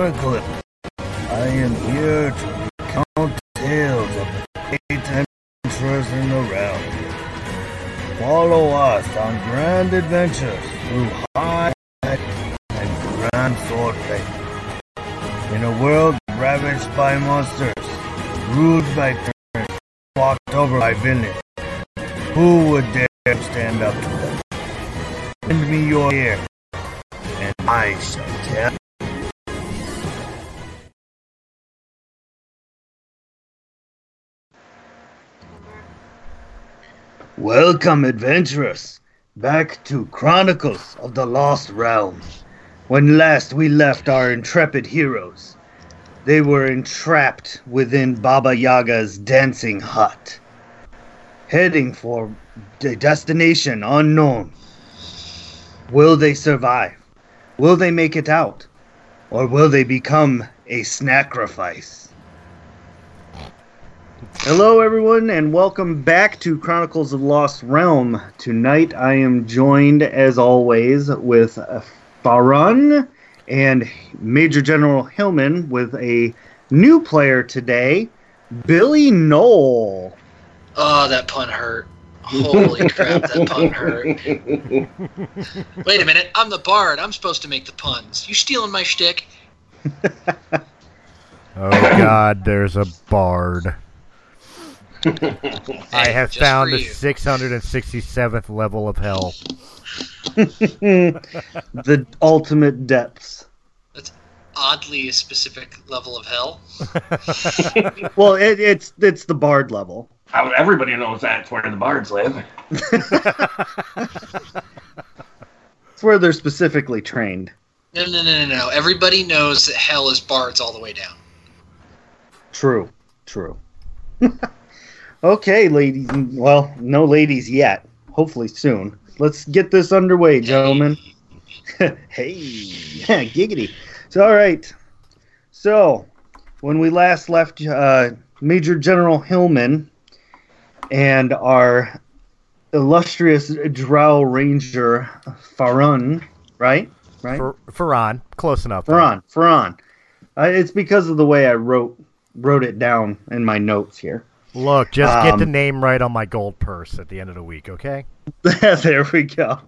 I am here to recount tales of great adventures in the realm. Follow us on grand adventures through high and grand sword play. In a world ravaged by monsters, ruled by tyrants, walked over by villains, who would dare stand up to them? Lend me your ear, and I shall tell. Welcome, adventurers, back to Chronicles of the Lost Realm. When last we left our intrepid heroes, they were entrapped within Baba Yaga's dancing hut, heading for a destination unknown. Will they survive? Will they make it out? Or will they become a sacrifice? Hello, everyone, and welcome back to Chronicles of Lost Realm. Tonight, I am joined, as always, with Pharun and Major General Hillman with a new player today, Billy Gnoll. Oh, that pun hurt. Holy crap, that pun hurt. Wait a minute, I'm the bard. I'm supposed to make the puns. You stealing my shtick? Oh God, there's a bard. I have just found the 667th level of hell. the ultimate depths. That's oddly a specific level of hell. Well, it, it's it's the bard level. How everybody knows that's where the bards live. It's where they're specifically trained. No, no, no, no, no. Everybody knows that hell is bards all the way down. True, true. Okay, ladies. Well, no ladies yet. Hopefully soon. Let's get this underway, gentlemen. hey, giggity. So, all right. So, when we last left uh, Major General Hillman and our illustrious Drow Ranger Pharun, right? Right? For Faran, close enough. Pharun, Pharun. Uh, it's because of the way I wrote wrote it down in my notes here. Look, just get the Um, name right on my gold purse at the end of the week, okay? there we go.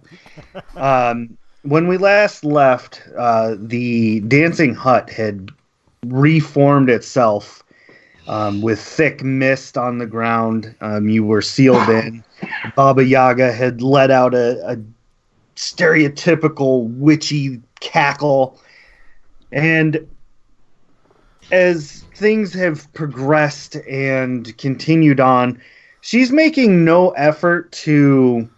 Um, when we last left, uh, the dancing hut had reformed itself um, with thick mist on the ground. Um, you were sealed in. Baba Yaga had let out a, a stereotypical witchy cackle. And as things have progressed and continued on, she's making no effort to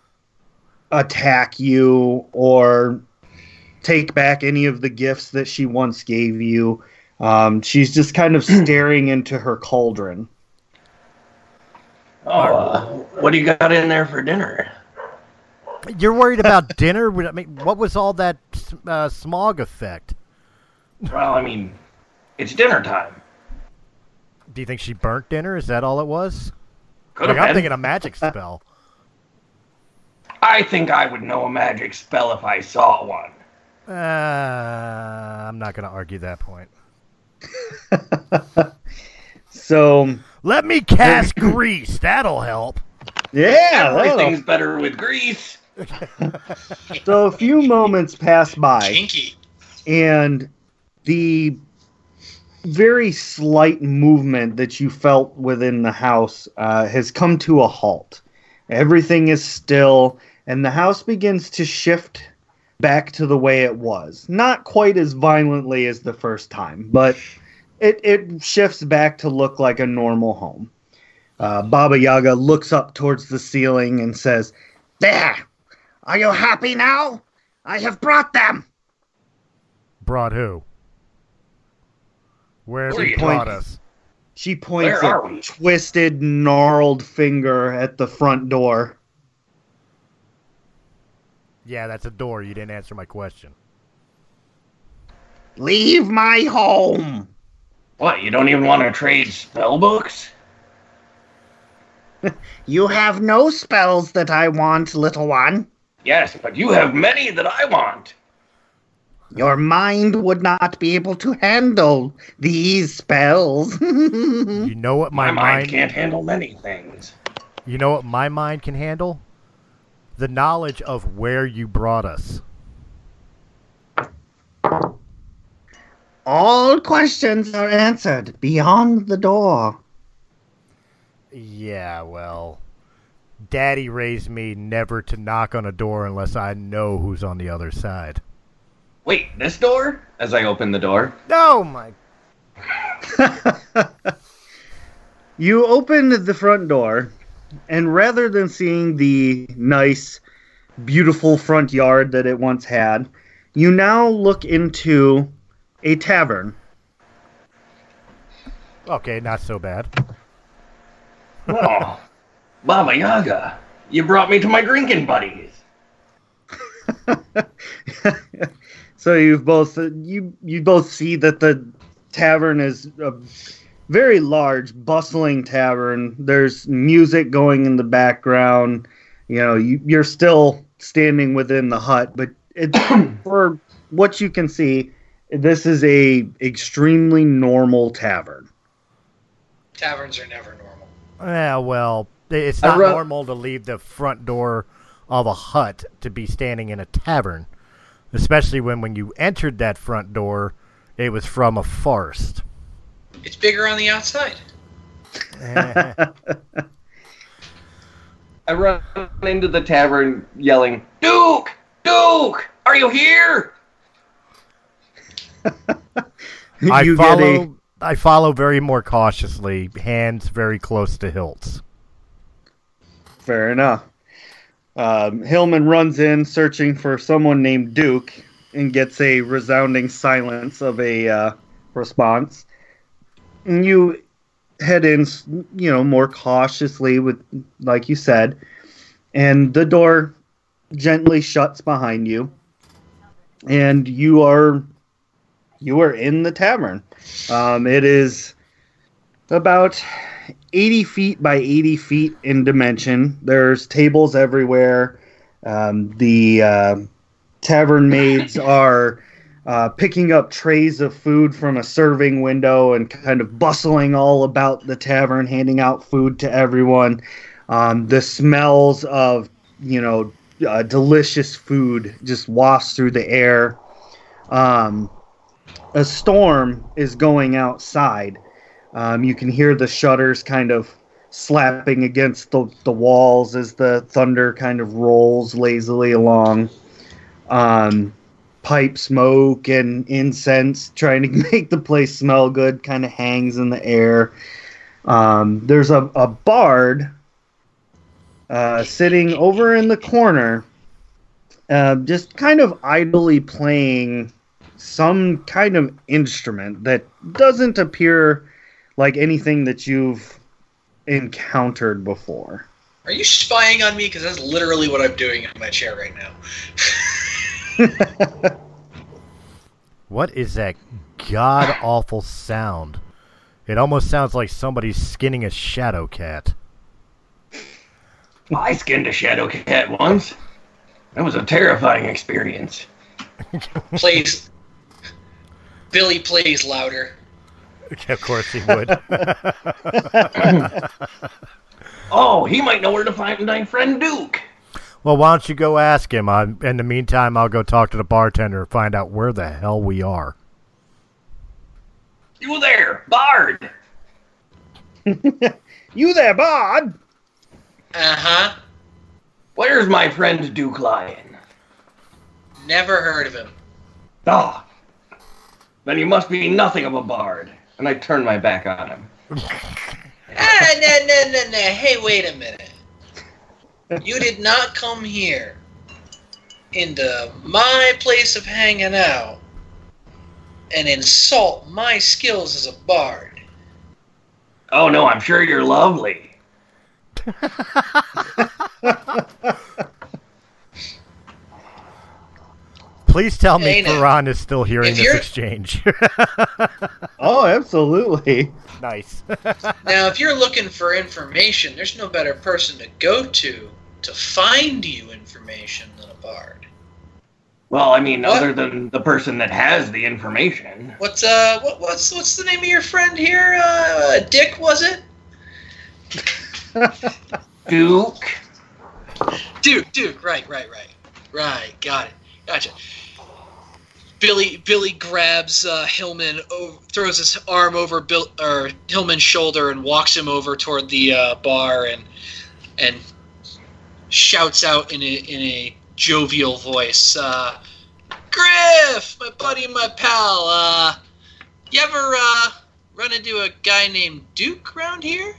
attack you or take back any of the gifts that she once gave you. Um, she's just kind of staring into her cauldron. Oh, uh, what do you got in there for dinner? You're worried about dinner? I mean, what was all that uh, smog effect? Well, I mean, it's dinner time. Do you think she burnt dinner? Is that all it was? Could Like, have I'm been. thinking a magic spell. I think I would know a magic spell if I saw one. Uh, I'm not going to argue that point. So, Let me cast grease. That'll help. yeah, that'll- Everything's better with grease. so a few moments pass by. Kinky. and the very slight movement that you felt within the house uh, has come to a halt. Everything is still, and the house begins to shift back to the way it was. Not quite as violently as the first time, but it, it shifts back to look like a normal home. Uh, Baba Yaga looks up towards the ceiling and says, There! Are you happy now? I have brought them! Brought who? Where have Where you you brought us? She points Where a we? twisted, gnarled finger at the front door. Yeah, that's a door. You didn't answer my question. Leave my home! What, you don't even want to trade spell books? You have no spells that I want, little one. Yes, but you have many that I want. Your mind would not be able to handle these spells. You know what My, my, mind can't handle many things. You know what my mind can handle? The knowledge of where you brought us. All questions are answered beyond the door. Yeah, well, Daddy raised me never to knock on a door unless I know who's on the other side. Wait, this door? As I open the door. Oh my. You open the front door, and rather than seeing the nice, beautiful front yard that it once had, you now look into a tavern. Okay, not so bad. Oh, Baba Yaga, you brought me to my drinking buddies. so you've both you you both see that the tavern is a very large, bustling tavern. There's music going in the background. You know, you, you're still standing within the hut, but it, for what you can see, this is a extremely normal tavern. Taverns are never normal. Yeah, well, it's not wrote- normal to leave the front door of a hut to be standing in a tavern, especially when when you entered that front door, it was from a forest. It's bigger on the outside. I run into the tavern yelling, Duke! Duke! Are you here? I you follow. get a I follow very more cautiously, hands very close to hilts. Fair enough. Um, Hillman runs in searching for someone named Duke and gets a resounding silence of a uh, response. And you head in, you know, more cautiously with, like you said, and the door gently shuts behind you, and you are you are in the tavern. Um, it is about 80 feet by 80 feet in dimension. There's tables everywhere. Um, the uh, tavern maids are uh, picking up trays of food from a serving window and kind of bustling all about the tavern, handing out food to everyone. Um, the smells of, you know, uh, delicious food just wafts through the air. Um, a storm is going outside. Um, you can hear the shutters kind of slapping against the, the walls as the thunder kind of rolls lazily along. Um, pipe smoke and incense trying to make the place smell good kind of hangs in the air. Um, there's a, a bard uh, sitting over in the corner, uh, just kind of idly playing some kind of instrument that doesn't appear like anything that you've encountered before. Are you spying on me? Because that's literally what I'm doing in my chair right now. What is that god awful sound? It almost sounds like somebody's skinning a shadow cat. I skinned a shadow cat once. That was a terrifying experience. plays. Billy plays louder. of course he would. Oh, he might know where to find my friend Duke. well, why don't you go ask him? I, in the meantime, I'll go talk to the bartender and find out where the hell we are. You there, Bard? You there, Bard? Uh huh. Where's my friend Duke Lion? Never heard of him. Ah, then you must be nothing of a bard. And I turn my back on him. Ah, no, no, no, no. Hey, wait a minute. You did not come here into my place of hanging out and insult my skills as a bard. Oh no, I'm sure you're lovely. Please tell me Hey, now, Farron is still hearing if this you're- exchange. Oh, absolutely. nice. Now, if you're looking for information, there's no better person to go to to find you information than a bard. Well, I mean, What? other than the person that has the information. What's uh what, what's what's the name of your friend here? Uh, Dick was it? Duke. Duke, Duke, right, right, right. Right, got it. Gotcha. Billy Billy grabs uh, Hillman, o- throws his arm over Bill or Hillman's shoulder, and walks him over toward the uh, bar, and and shouts out in a in a jovial voice, uh, "Griff, my buddy, my pal, uh, you ever uh, run into a guy named Duke around here?"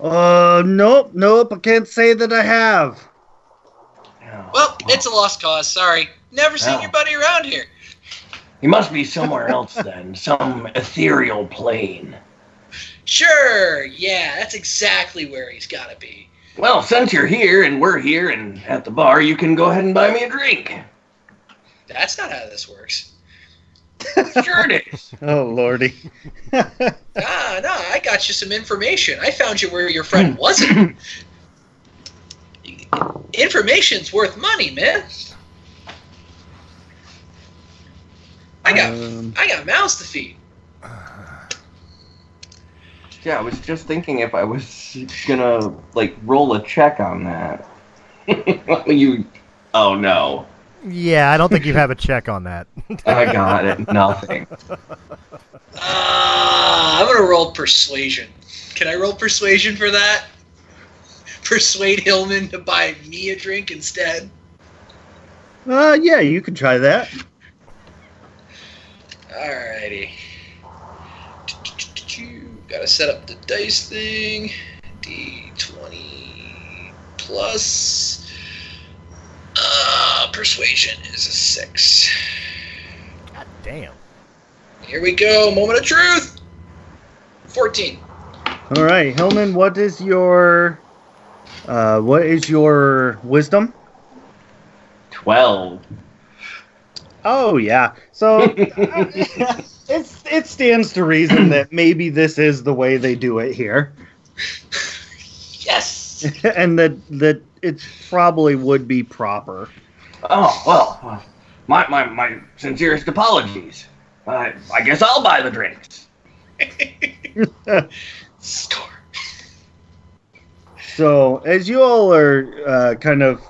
Uh, nope, nope. I can't say that I have. Yeah. Well, it's a lost cause. Sorry, never seen Oh. your buddy around here. He must be somewhere else then, some ethereal plane. Sure, yeah, that's exactly where he's got to be. Well, since you're here and we're here and at the bar, you can go ahead and buy me a drink. That's not how this works. Sure it is. Oh lordy. Ah, no, I got you some information. I found you where your friend wasn't. Information's worth money, man. I got, Um, I got mouths to feed. Yeah, I was just thinking if I was gonna like roll a check on that. you. Oh no, Yeah, I don't think you have a check on that. I got it. Nothing. Ah, I'm gonna roll persuasion. Can I roll persuasion for that? Persuade Hillman to buy me a drink instead. uh, yeah, you can try that. Alrighty. Gotta set up the dice thing. D20 plus. Uh, persuasion is a six. God damn. Here we go. Moment of truth. 14. All right, Hillman. What is your, uh, what is your wisdom? Twelve. Oh yeah. So it's it stands to reason that maybe this is the way they do it here, Yes. and that that it probably would be proper. Oh well, my my my sincerest apologies. I I guess I'll buy the drinks. Score. So as you all are uh, kind of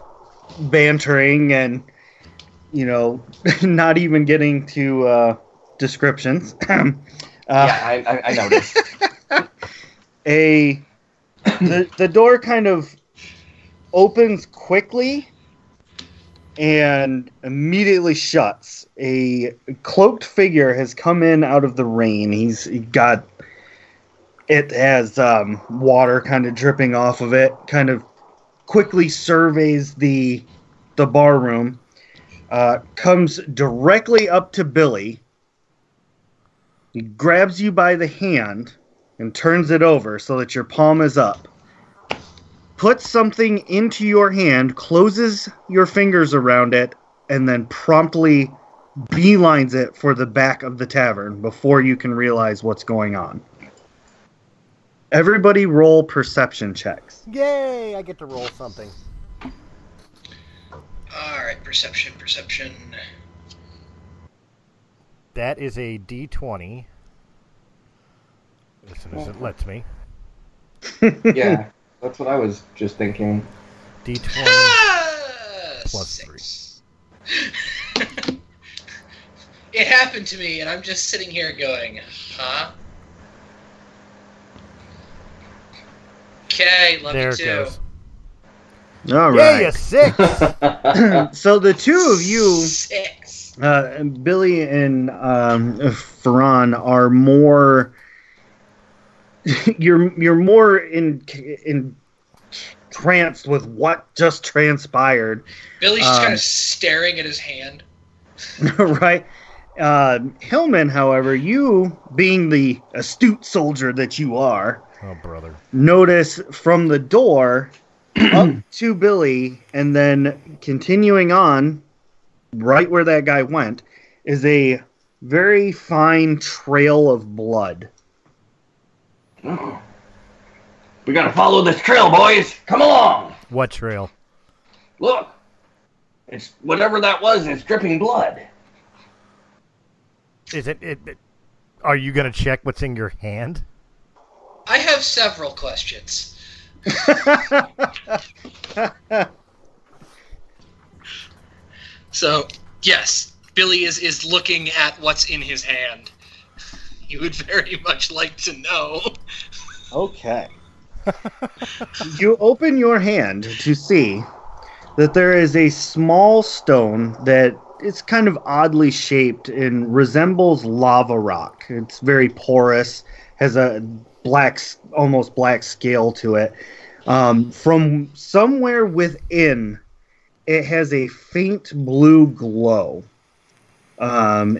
bantering and you know not even getting to uh, descriptions, uh, yeah, I I, I noticed. a the the door kind of opens quickly and immediately shuts. A cloaked figure has come in out of the rain. He's got it has um, water kind of dripping off of it. Kind of quickly surveys the the bar room. Uh, comes directly up to Billy. He grabs you by the hand and turns it over so that your palm is up. Puts something into your hand, closes your fingers around it, and then promptly beelines it for the back of the tavern before you can realize what's going on. Everybody roll perception checks. Yay! I get to roll something. Alright, perception, perception. That is a D20. As soon as it lets me. yeah, that's what I was just thinking. D20. Ah, Plus six. it happened to me, and I'm just sitting here going, huh? Okay, love there you it too. goes. All Yay, a right. six! so the two of you Six. uh, Billy and um, Ferran are more. you're you're more in in tranced with what just transpired, Billy's just Um, kind of staring at his hand. right? Uh, Hillman, however, you being the astute soldier that you are, oh, brother. notice from the door up to Billy and then continuing on right where that guy went is a very fine trail of blood. we gotta follow this trail, boys. Come along. What trail? Look, it's whatever that was. It's dripping blood. Is it, it, it? Are you gonna check what's in your hand? I have several questions. So, yes, Billy is, is looking at what's in his hand. He would very much like to know. Okay. you open your hand to see that there is a small stone that is kind of oddly shaped and resembles lava rock. It's very porous, has a black, almost black scale to it. Um, from somewhere within, it has a faint blue glow. Um,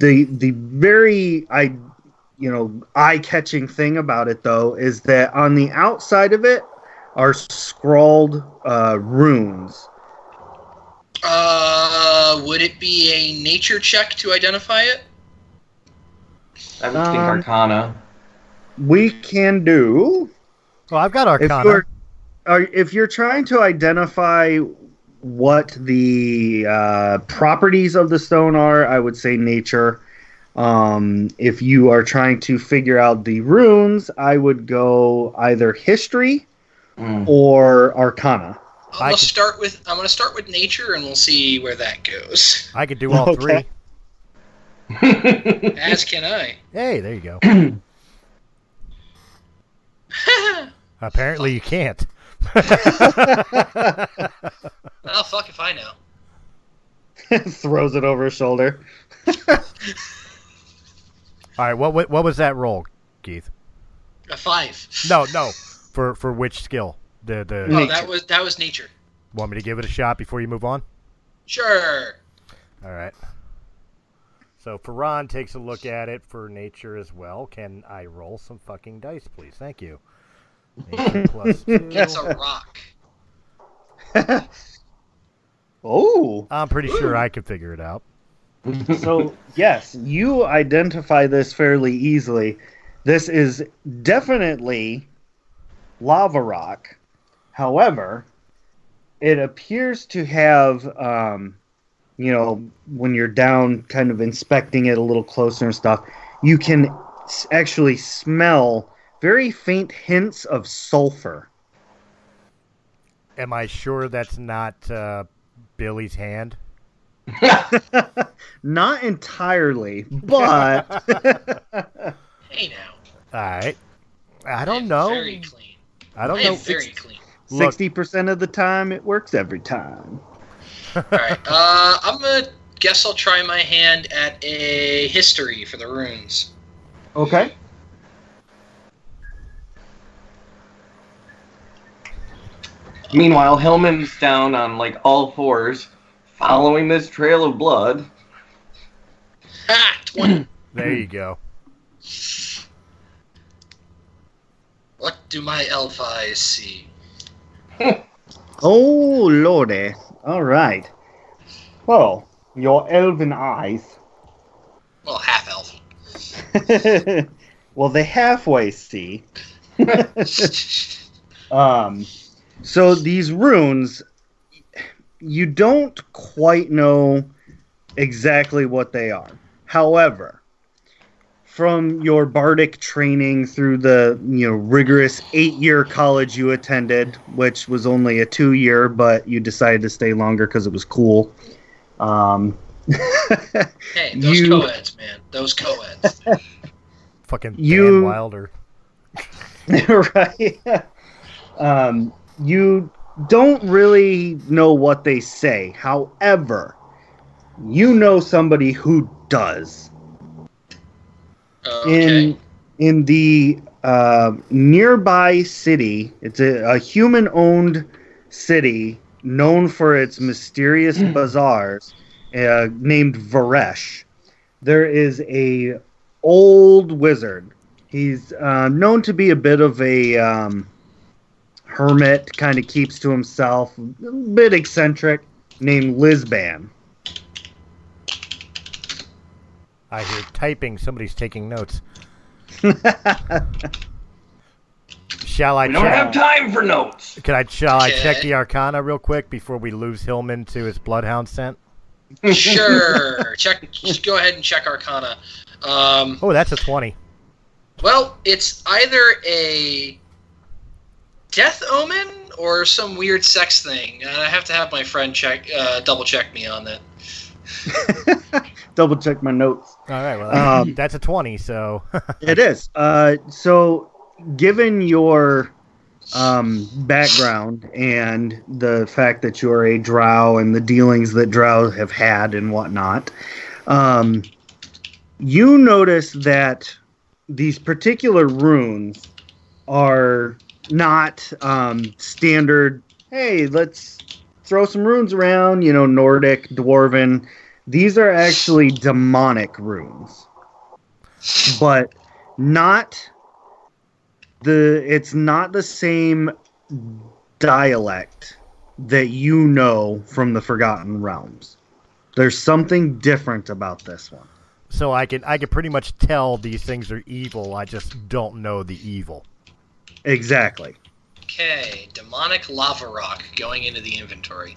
the the very I you know eye-catching thing about it though is that on the outside of it are scrawled uh, runes Uh, would it be a nature check to identify it? I would think Um, Arcana. We can do Well, I've got if Arcana. you're are, if you're trying to identify what the uh, properties of the stone are i would say nature um, if you are trying to figure out the runes i would go either history Mm. or arcana I'm I gonna could- start with I'm gonna start with nature, and we'll see where that goes. I could do all Okay. three. As can I. Hey, there you go. Apparently, you can't. well, fuck if I know. throws it over his shoulder All right, what, what what was that roll, Keith? A five. No, no, for for which skill? The the Oh, Nature. that was that was nature. want me to give it a shot before you move on? Sure. All right. So Ferran takes a look at it for nature as well. Can I roll some fucking dice, please? Thank you. Nature plus two. It's a rock. oh I'm pretty sure I could figure it out. so yes you identify this fairly easily this is definitely lava rock however it appears to have um, you know when you're down kind of inspecting it a little closer and stuff you can actually smell very faint hints of sulfur Am I sure that's not uh, Billy's hand? not entirely but Hey now. All right. I I don't am know. Very clean. I don't I know. very clean. 60% of the time it works every time All right. Uh, I'm gonna guess I'll try my hand at a history for the runes. okay Meanwhile, Hillman's down on like all fours, following this trail of blood. Ha! Twenty. there you go. what do my elf eyes see? Oh, lordy. All right. Well, your elven eyes. Well, half elf. well, they halfway see. Um, so these runes, you don't quite know exactly what they are. However, from your bardic training through the you know rigorous eight-year college you attended, which was only a two-year, but you decided to stay longer because it was cool. Um, Hey, those You- co-eds, man. Those co-eds. Fucking You- Van Wilder. right? um, you don't really know what they say. However, you know somebody who does. Okay. In in the uh, nearby city, it's a, a human-owned city known for its mysterious bazaars, uh, named Varesh. There is a old wizard. He's uh, known to be a bit of a um, hermit, kind of keeps to himself, a bit eccentric, named Lizban. I hear typing. Somebody's taking notes. Shall I We don't check? have time for notes. Can I shall I check the Arcana real quick before we lose Hillman to his Bloodhound scent? Sure. check. Just go ahead and check Arcana. Um, Oh, that's a twenty. well, it's either a death omen or some weird sex thing. And I have to have my friend check, uh, double check me on that. Double check my notes. All right, well, Um, that's a twenty. So It is. Uh, so, given your um, background and the fact that you're a drow and the dealings that drow have had and whatnot, um, you notice that these particular runes are not um, standard. Hey, let's throw some runes around. You know, Nordic, Dwarven. These are actually demonic runes but not the it's not the same dialect that you know from the forgotten realms there's something different about this one so I can I can pretty much tell these things are evil. I just don't know the evil. Exactly Okay, demonic lava rock going into the inventory.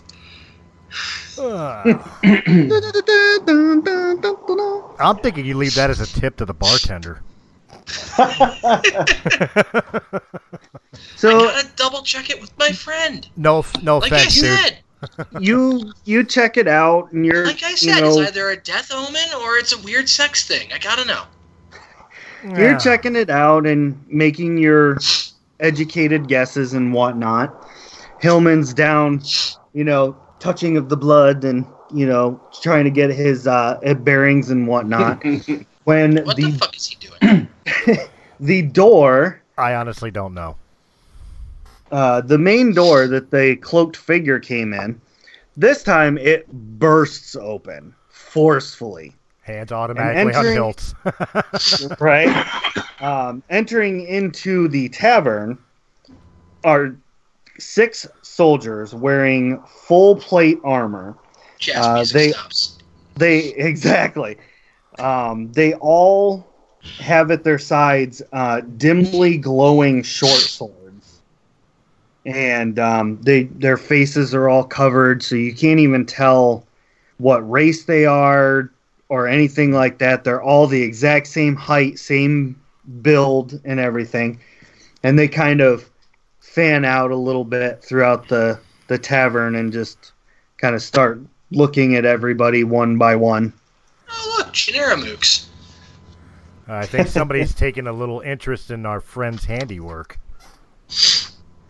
Ugh. I'm thinking you leave that as a tip to the bartender. so I gotta double check it with my friend. No, no Like I offense, dude. said, you you check it out and you're like I you said, know, it's either a death omen or it's a weird sex thing. I gotta know. you're Yeah. checking it out and making your educated guesses and whatnot. Hillman's down, you know, touching of the blood and you know trying to get his uh, bearings and whatnot. when What the the fuck is he doing? the door, I honestly don't know. uh, the main door that the cloaked figure came in, this time it bursts open forcefully. Hands automatically on hilts. right? Um, entering into the tavern are six soldiers wearing full plate armor. Jazz Uh, they- stops. They exactly. Um, they all have at their sides uh, dimly glowing short swords, and um, they their faces are all covered, so you can't even tell what race they are or anything like that. They're all the exact same height, same build, and everything, and they kind of fan out a little bit throughout the the tavern and just kind of start looking at everybody one by one. Oh look, Genera Mooks. I think somebody's taking a little interest in our friend's handiwork.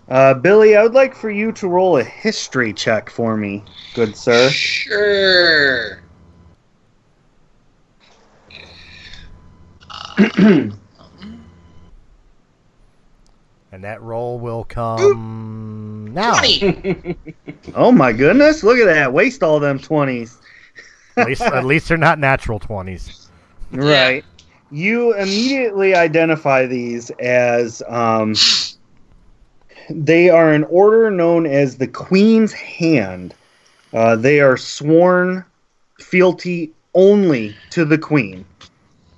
Uh, Billy, I would like for you to roll a history check for me, good sir. Sure. And that roll will come now. Twenty. Oh my goodness, look at that. Waste all them 20s. At least, at least they're not natural twenties. Right. You immediately identify these as um, they are an order known as the Queen's Hand. Uh, they are sworn fealty only to the Queen.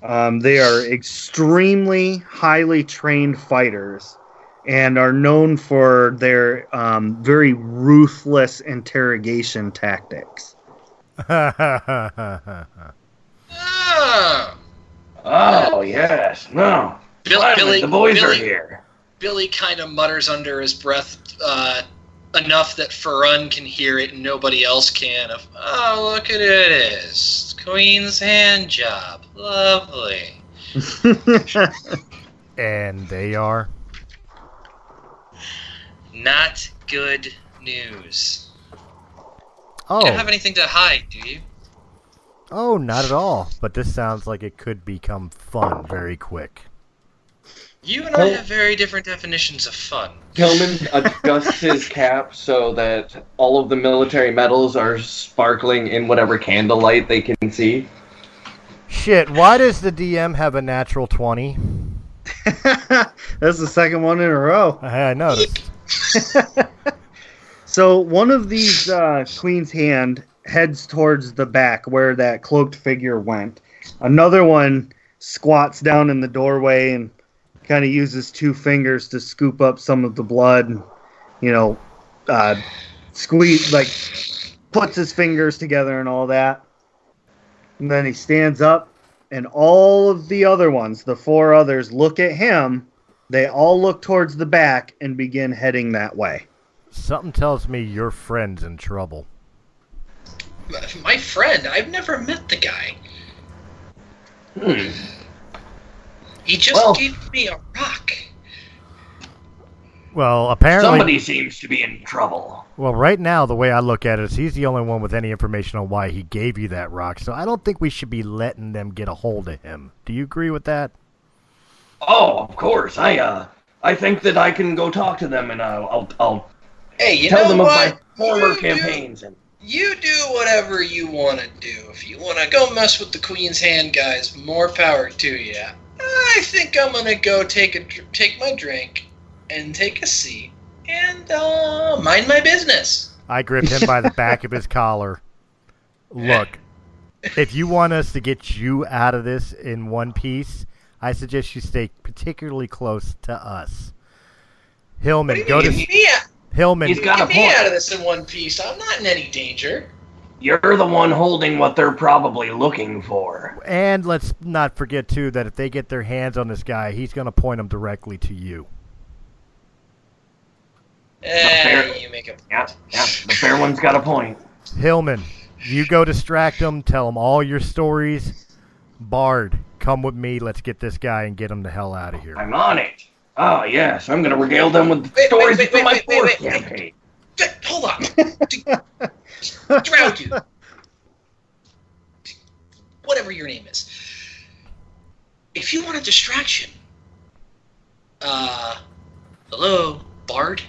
Um, they are extremely highly trained fighters and are known for their um, very ruthless interrogation tactics. Oh. oh yes, no. Bill, Billy, the boys Billy, are here. Billy kind of mutters under his breath uh, enough that Pharun can hear it and nobody else can. Of oh, look at it is Queen's hand job, lovely. and they are. Not good news. Oh, You don't have anything to hide, do you? oh, not at all. But this sounds like it could become fun very quick. You and I have very different definitions of fun. Hillman adjusts his cap so that all of the military medals are sparkling in whatever candlelight they can see. Shit, why does the DM have a natural twenty? That's the second one in a row. I I noticed. So one of these uh, Queen's Hand heads towards the back where that cloaked figure went. Another one squats down in the doorway and kind of uses two fingers to scoop up some of the blood. You know, uh, squeeze like puts his fingers together and all that. And then he stands up, and all of the other ones, the four others, look at him. They all look towards the back and begin heading that way. Something tells me your friend's in trouble. My friend, I've never met the guy. Hmm. He just Well- gave me a rock. Well, apparently, Somebody seems to be in trouble. well, right now the way I look at it is he's the only one with any information on why he gave you that rock. So I don't think we should be letting them get a hold of him. Do you agree with that? Oh, of course. I uh, I think that I can go talk to them and uh, I'll I'll Hey, you tell know them what? of my former You do- campaigns and You do whatever you want to do. If you want to go mess with the Queen's Hand guys, more power to you. I think I'm gonna go take a dr- take my drink and take a seat and uh, mind my business. I grip him by the back of his collar. Look, if you want us to get you out of this in one piece, I suggest you stay particularly close to us. Hillman, go to get me Hillman. He's got a get me point. out of this in one piece? I'm not in any danger. You're the one holding what they're probably looking for. And let's not forget too that if they get their hands on this guy, he's going to point them directly to you. Eh, fair. you make a Yeah, yeah. The fair one's got a point. Hillman, you go distract them, tell them all your stories. Bard, come with me. Let's get this guy and get him the hell out of here. I'm on it. Oh yes, I'm gonna regale them with Wait, stories wait, wait, from my wait, wait, fourth wait, wait. campaign. Th- Hold on. Drown you. Whatever your name is. If you want a distraction, uh, hello, Bard.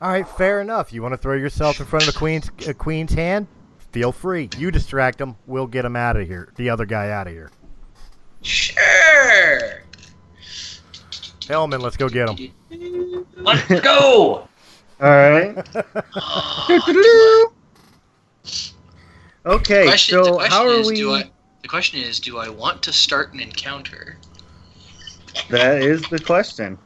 All right, fair enough. You want to throw yourself in front of the queen's uh, queen's hand? Feel free. You distract him. We'll get him out of here. The other guy out of here. Sure. Hellman, let's go get him. Let's go. All right. Okay, question, the so question how are is, we? do I? The question is, do I want to start an encounter? That is the question.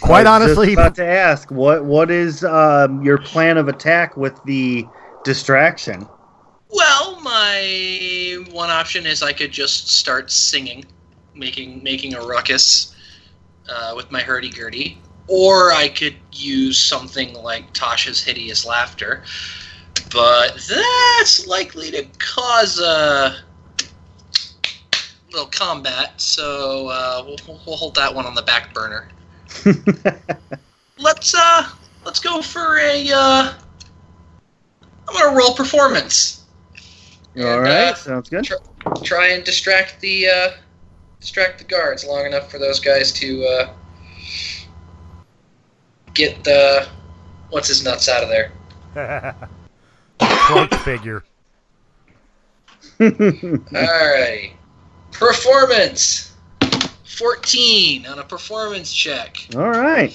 Quite I was just honestly, about to ask what what is um, your plan of attack with the distraction? Well, my one option is I could just start singing, making making a ruckus uh, with my hurdy gurdy, or I could use something like Tasha's hideous laughter, but that's likely to cause a little combat. So uh, we'll, we'll hold that one on the back burner. Let's uh, let's go for a. Uh, I'm gonna roll performance All And, right, uh, sounds good. try and distract the uh, distract the guards long enough for those guys to uh, get the what's his nuts out of there. cloak figure. Alrighty, performance fourteen on a performance check. All right.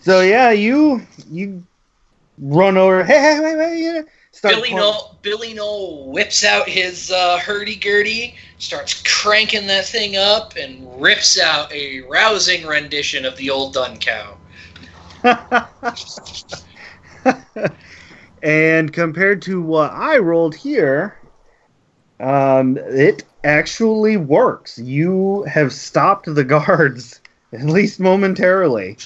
So yeah, you you run over. Hey, hey, wait, wait. Start Billy pulling- Gnoll, Billy Gnoll whips out his uh, hurdy gurdy, starts cranking that thing up, and rips out a rousing rendition of the old Dun Cow. and compared to what I rolled here, um, it actually works. You have stopped the guards, at least momentarily.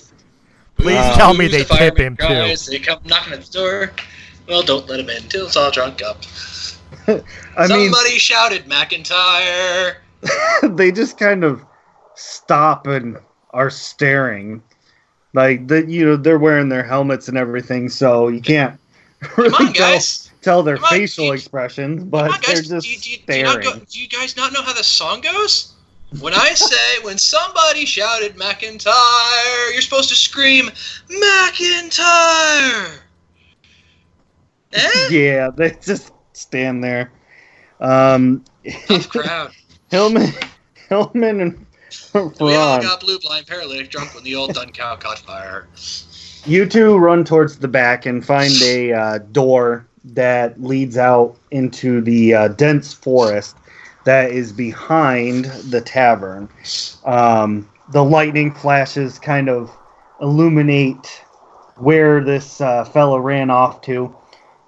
Please Uh, tell me they the tip fireman him too. cries, They come knocking at the door. Well, don't let him in till it's all drunk up. I Somebody shouted McIntyre. they just kind of stop and are staring. Like the, you know, they're wearing their helmets and everything, so you can't really on, tell, guys. tell their Come on, facial you- expressions, but on, they're just Do you, do, you, do, you staring. go, do you guys not know how the song goes? When I say, when somebody shouted McIntyre, you're supposed to scream, McIntyre! Eh? yeah, they just stand there. Um, Tough crowd. Hillman, Hillman, and We all got blue blind paralytic drunk when the old Dun Cow caught fire. you two run towards the back and find a uh, door that leads out into the uh, dense forest. That is behind the tavern. Um, the lightning flashes kind of illuminate where this uh, fellow ran off to,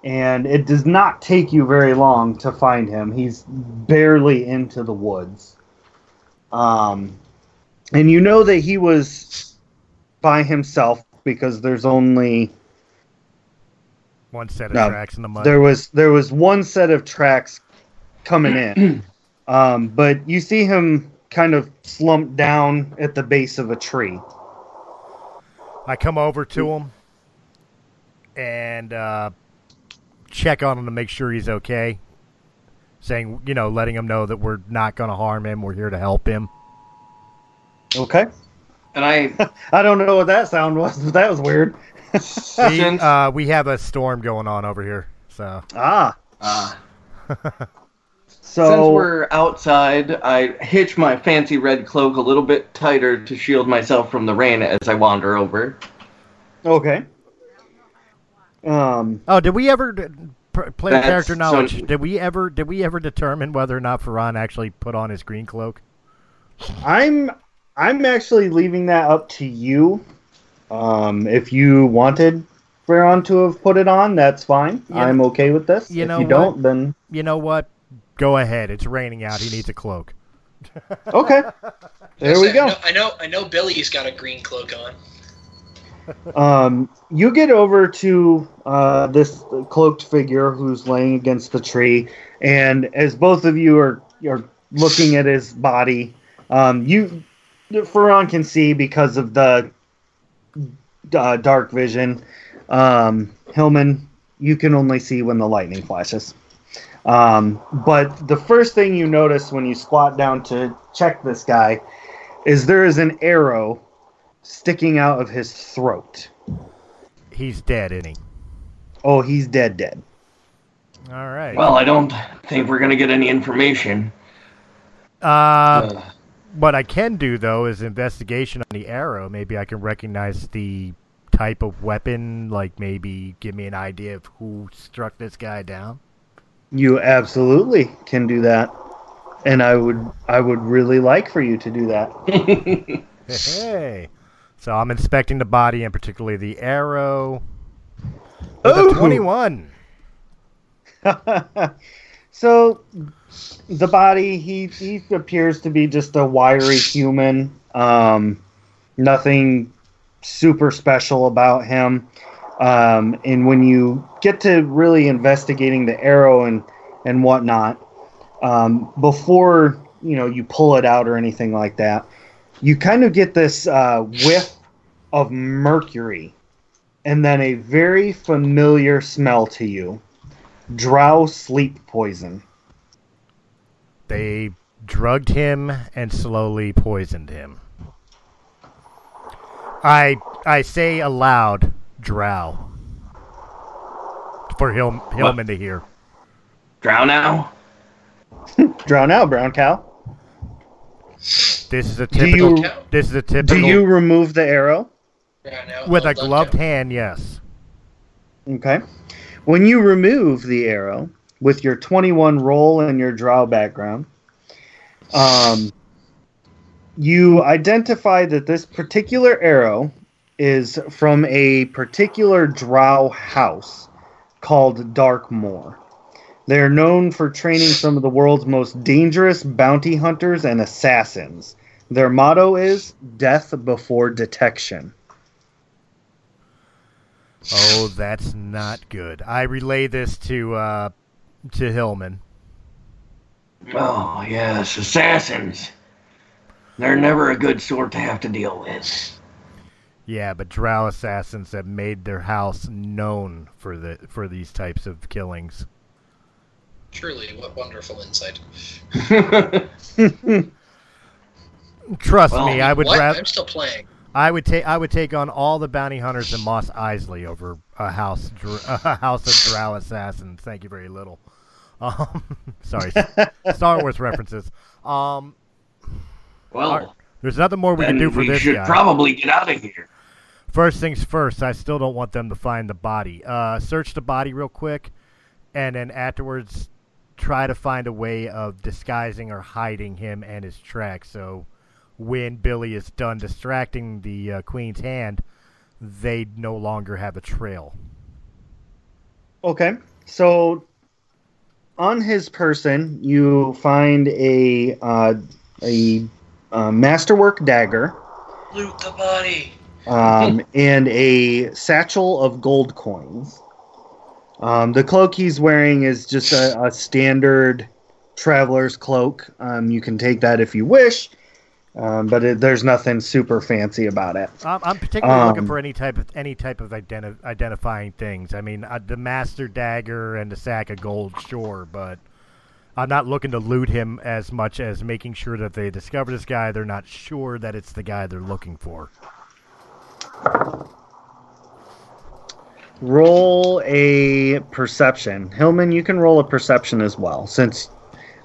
and it does not take you very long to find him. He's barely into the woods. Um, and you know that he was by himself because there's only One set of No, tracks in the mud. there was there was one set of tracks coming in, um, but you see him kind of slumped down at the base of a tree. I come over to him and uh, check on him to make sure he's okay. Saying, you know, letting him know that we're not going to harm him. We're here to help him. Okay, And I I don't know what that sound was, but that was weird. We, since uh, we have a storm going on over here. So, ah, uh, so since we're outside, I hitch my fancy red cloak a little bit tighter to shield myself from the rain as I wander over. okay. Um, oh, did we ever d- pr- play That's- character so- knowledge? did we ever did we ever determine whether or not Pharun actually put on his green cloak? I'm I'm actually leaving that up to you. Um, if you wanted Pharun to have put it on, that's fine. Yeah. I'm okay with this. You if know you what? don't, then You know what? Go ahead. It's raining out. He needs a cloak. okay. There we I go. know, I know. I know. Billy's got a green cloak on. Um, you get over to uh, this cloaked figure who's laying against the tree, and as both of you are are looking at his body, um, you Pharun can see because of the uh, dark vision. Um, Hillman, you can only see when the lightning flashes. Um, but the first thing you notice when you squat down to check this guy is there is an arrow sticking out of his throat. He's dead, isn't he? Oh, he's dead, dead. All right. Well, I don't think we're gonna get any information. uh, Uh, What I can do though is investigation on the arrow. Maybe I can recognize the type of weapon. Like maybe give me an idea of who struck this guy down. You absolutely can do that. And I would I would really like for you to do that. Hey. So I'm inspecting the body and particularly the arrow. Ooh. 21. so the body he he appears to be just a wiry human. Um, nothing super special about him. Um, and when you get to really investigating the arrow and and whatnot, um, before you know you pull it out or anything like that, you kind of get this uh, whiff of mercury, and then a very familiar smell to you. Drow sleep poison. They drugged him and slowly poisoned him. I I say aloud, drow. For Hil- Hillman to hear. drown now? Drown out, brown cow. This is a Do typical. you- this is a typical. Do you remove the arrow? Right now, with a well done, gloved Joe. hand, yes. Okay. When you remove the arrow with your 21 roll and your drow background, um, you identify that this particular arrow is from a particular drow house called Darkmoor. They are known for training some of the world's most dangerous bounty hunters and assassins. Their motto is death before detection. Oh, that's not good. I relay this to uh, to Hillman. Oh yes, assassins. They're never a good sort to have to deal with. Yeah, but Drow assassins have made their house known for the for these types of killings. Truly, what wonderful insight. Trust Well, me, I would rather I'm still playing. I would take I would take on all the bounty hunters in Mos Eisley over a house dr- a house of Drow assassins. Thank you very little. Um, sorry, Star Wars references. Um, well, there's nothing more we can do for we this We should guy. probably get out of here. First things first, I still don't want them to find the body. Uh, search the body real quick, and then afterwards, try to find a way of disguising or hiding him and his tracks. So when Billy is done distracting the uh, Queen's hand, they no longer have a trail. Okay, so on his person, you find a uh, a uh, masterwork dagger Loot the body. Um, and a satchel of gold coins. Um, the cloak he's wearing is just a, a standard traveler's cloak. Um, you can take that if you wish, um, but it, there's nothing super fancy about it. I'm, I'm particularly looking Um, for any type of any type of identi- identifying things. I mean, uh, the master dagger and the sack of gold, sure, but I'm not looking to loot him as much as making sure that they discover this guy. They're not sure that it's the guy they're looking for. Roll a perception. Hillman, you can roll a perception as well, since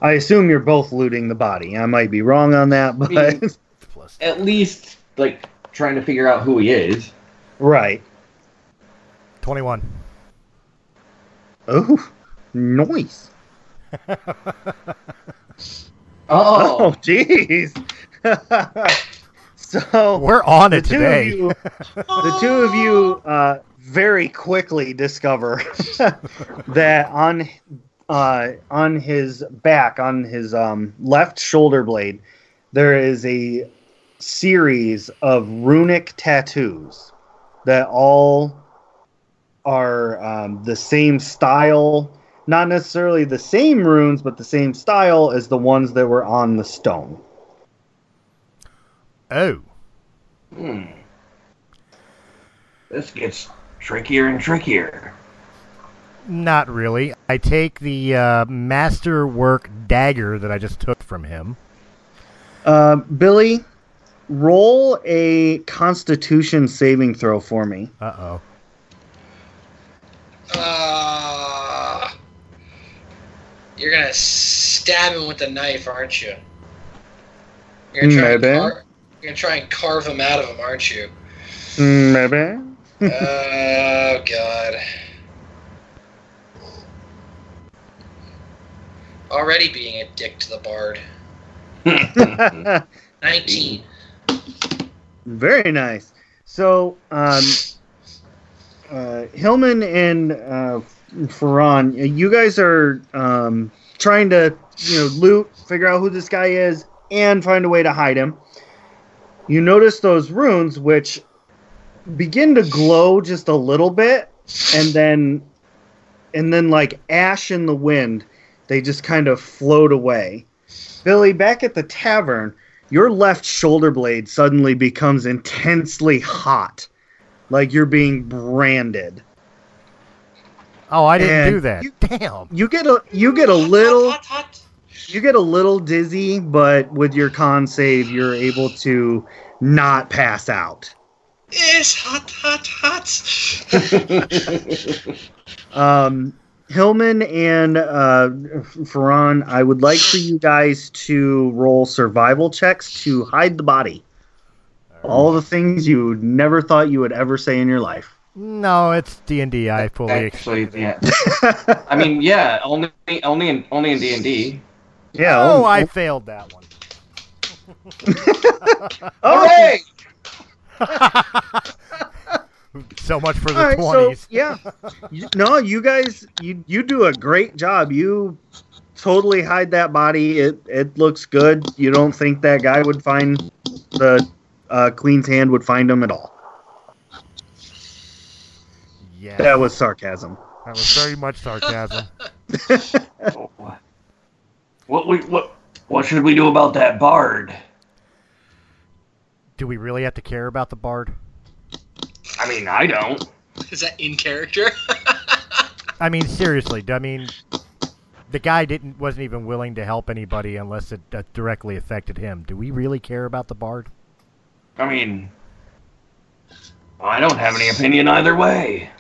I assume you're both looting the body. I might be wrong on that, but mean- At least like trying to figure out who he is. right. twenty-one. Oh, noise. Oh, Oh, jeez. so We're on it two today. of you, the two of you, uh, very quickly discover that on uh, on his back, on his um, left shoulder blade, there is a series of runic tattoos that all are um, the same style. Not necessarily the same runes, but the same style as the ones that were on the stone. Oh, hmm. This gets trickier and trickier. not really. I take the uh, masterwork dagger that I just took from him. Uh, Billy, roll a Constitution saving throw for me. Uh oh. Uh, you're gonna stab him with a knife, aren't you? You're gonna try, and, Maybe. car- you're gonna try and carve him out of him, aren't you? Maybe. oh God. Already being a dick to the bard. 19. Very nice. So, um, uh, Hillman and uh, Pharun, you guys are um, trying to, you know, loot, figure out who this guy is, and find a way to hide him. You notice those runes, which begin to glow just a little bit, and then, and then like ash in the wind, they just kind of float away. Billy, back at the tavern, your left shoulder blade suddenly becomes intensely hot, like you're being branded. Oh, I didn't And do that. you- Damn. You get a you get a little Hot, hot, hot. You get a little dizzy, but with your con save, you're able to not pass out. It's hot, hot, hot. Um, Hillman and uh, Pharun, I would like for you guys to roll survival checks to hide the body. All the things you never thought you would ever say in your life. No, it's D and D. I fully. Actually, yeah. I mean, yeah, only only in only in D and D. Yeah. Oh, I failed that one. Okay. So much for All the right, so twenties. yeah, You- no, you guys, you you do a great job. You totally hide that body. It it looks good. You don't think that guy would find the uh, Queen's hand would find him at all. yeah, That was sarcasm. that was very much sarcasm. Oh, What we what what should we do about that bard? Do we really have to care about the bard? I mean, I don't. Is that in character? I mean, seriously. I mean, the guy didn't wasn't even willing to help anybody unless it uh, directly affected him. Do we really care about the bard? I mean, I don't have any opinion either way.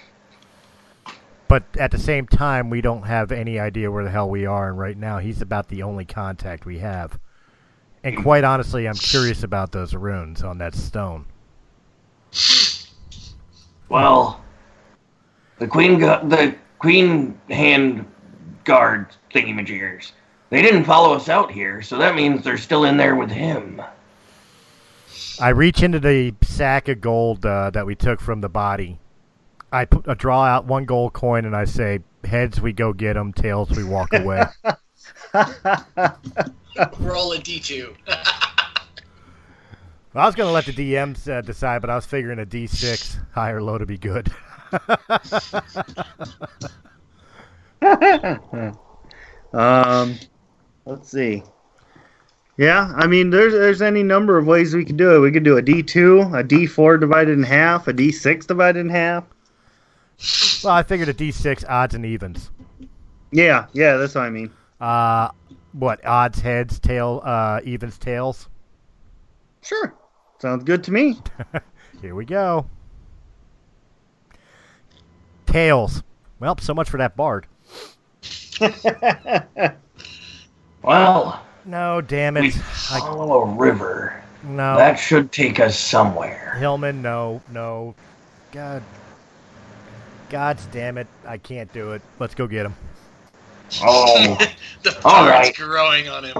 But at the same time, we don't have any idea where the hell we are, and right now he's about the only contact we have. And quite honestly, I'm curious about those runes on that stone. Well, the queen gu- the queen hand guard thingamajiggers. They didn't follow us out here, so that means they're still in there with him. I reach into the sack of gold uh, that we took from the body. I, put, I draw out one gold coin and I say, "Heads, we go get them, Tails, we walk away." Roll a d2. I was gonna let the DMs uh, decide, but I was figuring a D6 high or low to be good. um, let's see. Yeah, I mean, there's there's any number of ways we could do it. We could do a D two, a D four divided in half, a D six divided in half. Well, I figured a D6 odds and evens. Yeah, yeah, that's what I mean. Uh, what odds, heads, tail, uh, evens, tails? Sure, sounds good to me. Here we go. Tails. Well, so much for that bard. Well, No, damn it. I, follow a river. no. That should take us somewhere. Hillman, no, no. God. God's damn it. I can't do it. Let's go get him. Oh, the All bard's right. growing on him.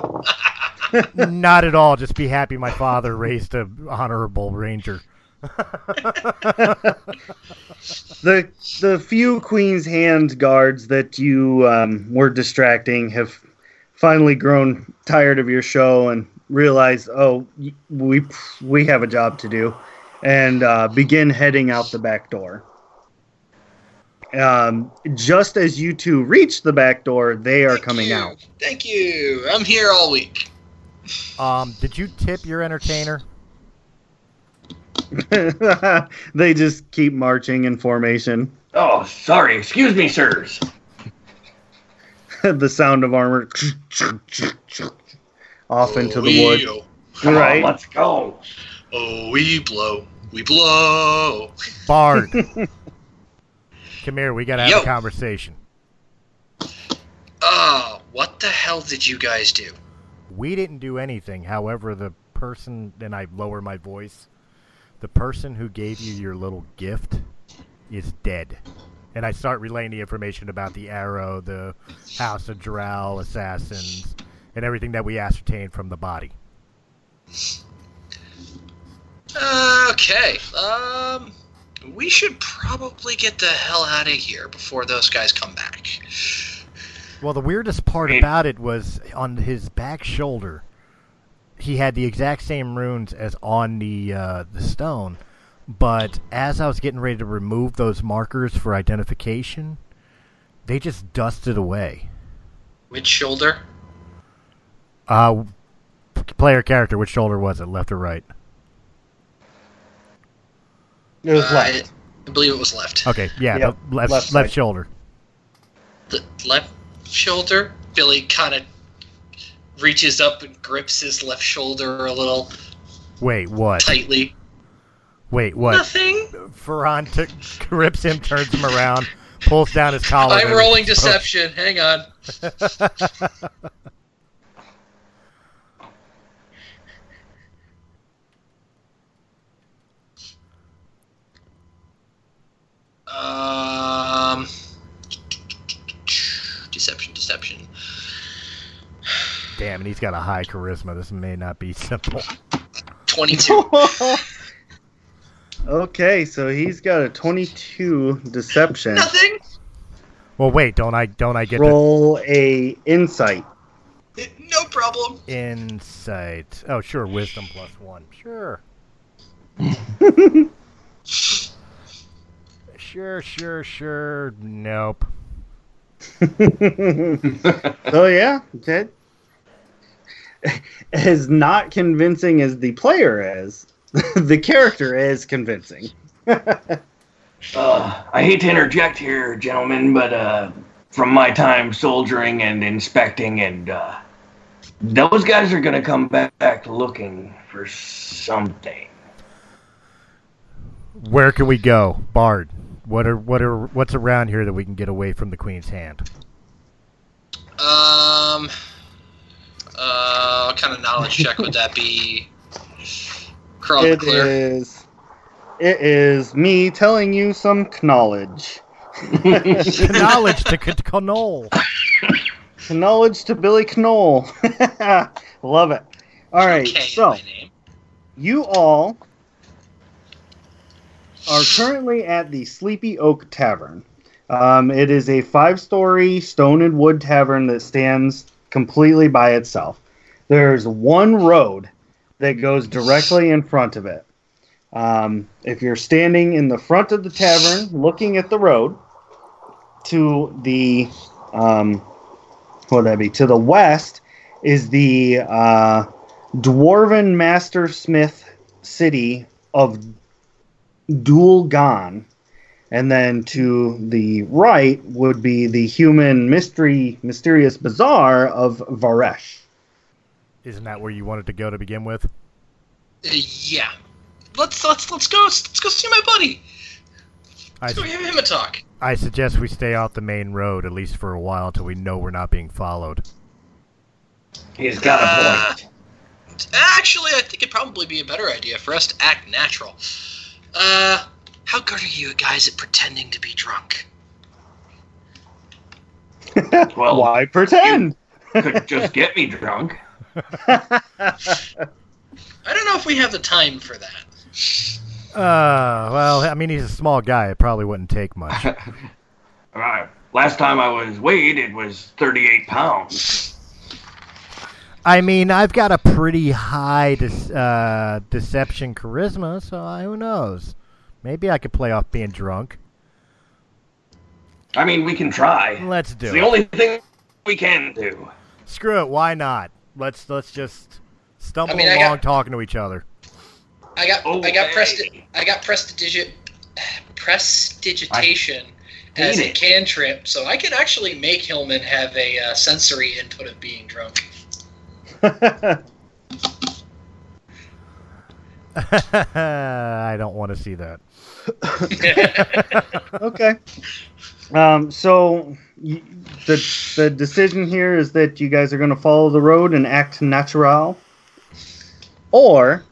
Not at all. Just be happy my father raised a honorable ranger. the the few Queen's Hand guards that you um, were distracting have finally grown tired of your show and realize, oh, we we have a job to do, and uh, begin heading out the back door. Um, just as you two reach the back door, they are Thank coming you. out. Thank you. I'm here all week. Um, did you tip your entertainer? they just keep marching in formation. oh, sorry. Excuse me, sirs. the sound of armor off into the Oh, wood. we- Come Right. on, let's go. Oh, we blow. We blow. Bard. Come here. We gotta have Yo. a conversation. Oh, what the hell did you guys do? We didn't do anything. However, the person, and I lower my voice, the person who gave you your little gift is dead. And I start relaying the information about the arrow, the House of Drow assassins, and everything that we ascertained from the body. Okay. Um, we should probably get the hell out of here before those guys come back. Well, the weirdest part Hey. about it was on his back shoulder. He had the exact same runes as on the uh, the stone, but as I was getting ready to remove those markers for identification, they just dusted away. Which shoulder? Uh, player character, which shoulder was it, left or right? It was Uh, left. I believe it was left. Okay, yeah, Yep, left left left, shoulder. The left shoulder. Billy kind of reaches up and grips his left shoulder a little Wait, what? tightly. Wait, what? Nothing. Pharun took, grips him, turns him around, pulls down his collar. I'm rolling deception. Hang on. Um, deception, deception. Damn, and he's got a high charisma. This may not be simple. Twenty-two. okay, so he's got a 22 deception. Nothing. Well, wait, don't I don't I get Roll a insight. No problem. the insight? Oh, sure, wisdom plus one. Sure. sure, sure, sure. Nope. so oh, yeah, Ted. As not convincing as the player is, the character is convincing. Uh, I hate to interject here, gentlemen, but uh, from my time soldiering and inspecting, and uh, those guys are gonna come back looking for something. Where can we go, Bard? What are what are what's around here that we can get away from the Queen's hand? Um, uh, what kind of knowledge check would that be? Crawl It clear. is. It is me telling you some knowledge. Knowledge to Gnoll. Knowledge to Billy Gnoll. Love it. All right, K in so you all are currently at the Sleepy Oak Tavern. Um, it is a five-story stone and wood tavern that stands completely by itself. There's one road that goes directly in front of it. Um, if you're standing in the front of the tavern, looking at the road, to the um, what would that be? To the west is the uh, dwarven mastersmith city of Dulgan. And then to the right would be the human mystery mysterious bazaar of Varesh. Isn't that where you wanted to go to begin with? Uh, yeah. Let's let's let's go let's go see my buddy. I, Let's go give him a talk. I suggest we stay off the main road at least for a while until we know we're not being followed. He's got a Uh, point. Actually, I think it'd probably be a better idea for us to act natural. Uh, how good are you guys at pretending to be drunk? Well, Why pretend? could just get me drunk. I don't know if we have the time for that. Uh, well, I mean, he's a small guy. It probably wouldn't take much. Uh, last time I was weighed, it was 38 pounds. I mean, I've got a pretty high de- uh, deception charisma, so who knows? Maybe I could play off being drunk. I mean, we can try. Let's do It's it. the only thing we can do. Screw it. Why not? Let's let's just stumble I mean, along got- talking to each other. I got I got Okay. presti- I got prestidigit prestidigitation as hate a it. cantrip, so I can actually make Hillman have a uh, sensory input of being drunk. I don't want to see that. okay. Um, so y- the the decision here is that you guys are going to follow the road and act natural, or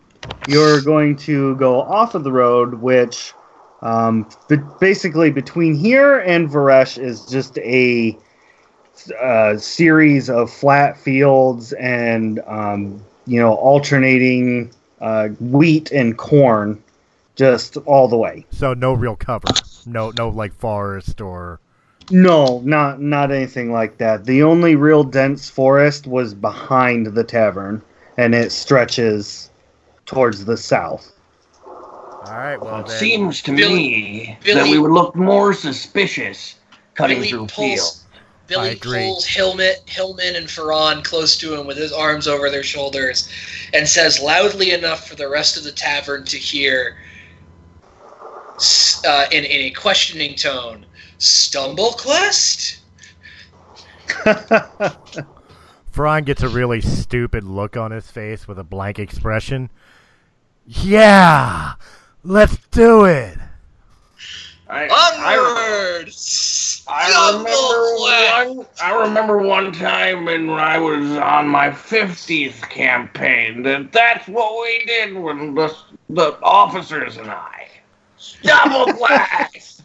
you're going to go off of the road, which um, basically between here and Varesh is just a uh, series of flat fields and um, you know alternating uh, wheat and corn just all the way. So no real cover. No no like forest or No, not not anything like that. The only real dense forest was behind the tavern, and it stretches towards the south. All right, well it then. seems to Billy- me Billy- that we would look more suspicious cutting Billy through pulls field. I Billy pulls Hillman, Hillman and Pharun close to him with his arms over their shoulders and says loudly enough for the rest of the tavern to hear s- uh, in, in a questioning tone, Stumblequest? Pharun gets a really stupid look on his face with a blank expression. Yeah, let's do it. I, I, Onward! I remember one. I remember one time when I was on my fiftieth campaign that that's what we did when the the officers and I. Double blast.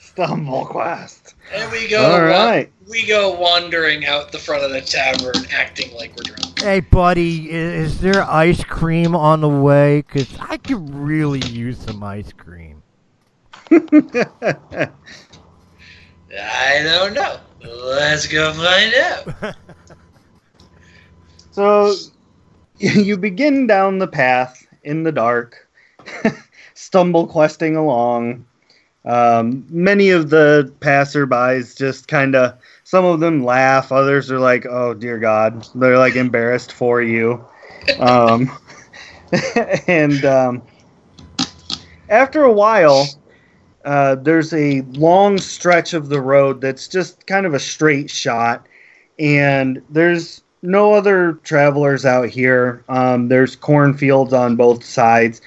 Stumblequest. And we go, All right. we go wandering out the front of the tavern, acting like we're drunk. Hey, buddy, i- is there ice cream on the way? Cause I could really use some ice cream. I don't know. Let's go find out. so you begin down the path in the dark, stumble questing along. Um, many of the passerbys just kind of, some of them laugh, others are like, "Oh dear God," they're like embarrassed for you. Um, and um, after a while, uh, there's a long stretch of the road that's just kind of a straight shot, and there's no other travelers out here. Um, there's cornfields on both sides,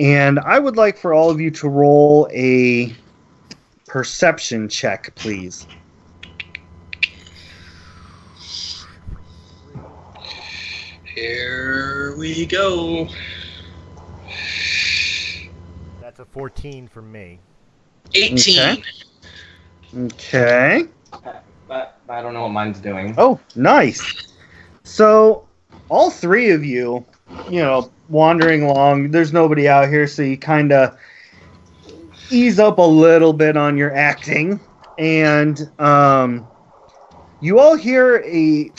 and I would like for all of you to roll a perception check, please. Here we go. That's a 14 for me. 18. Okay. Okay. but I don't know what mine's doing. Oh, nice. So, all three of you, you know, wandering along, there's nobody out here, so you kind of ease up a little bit on your acting. And um, you all hear a,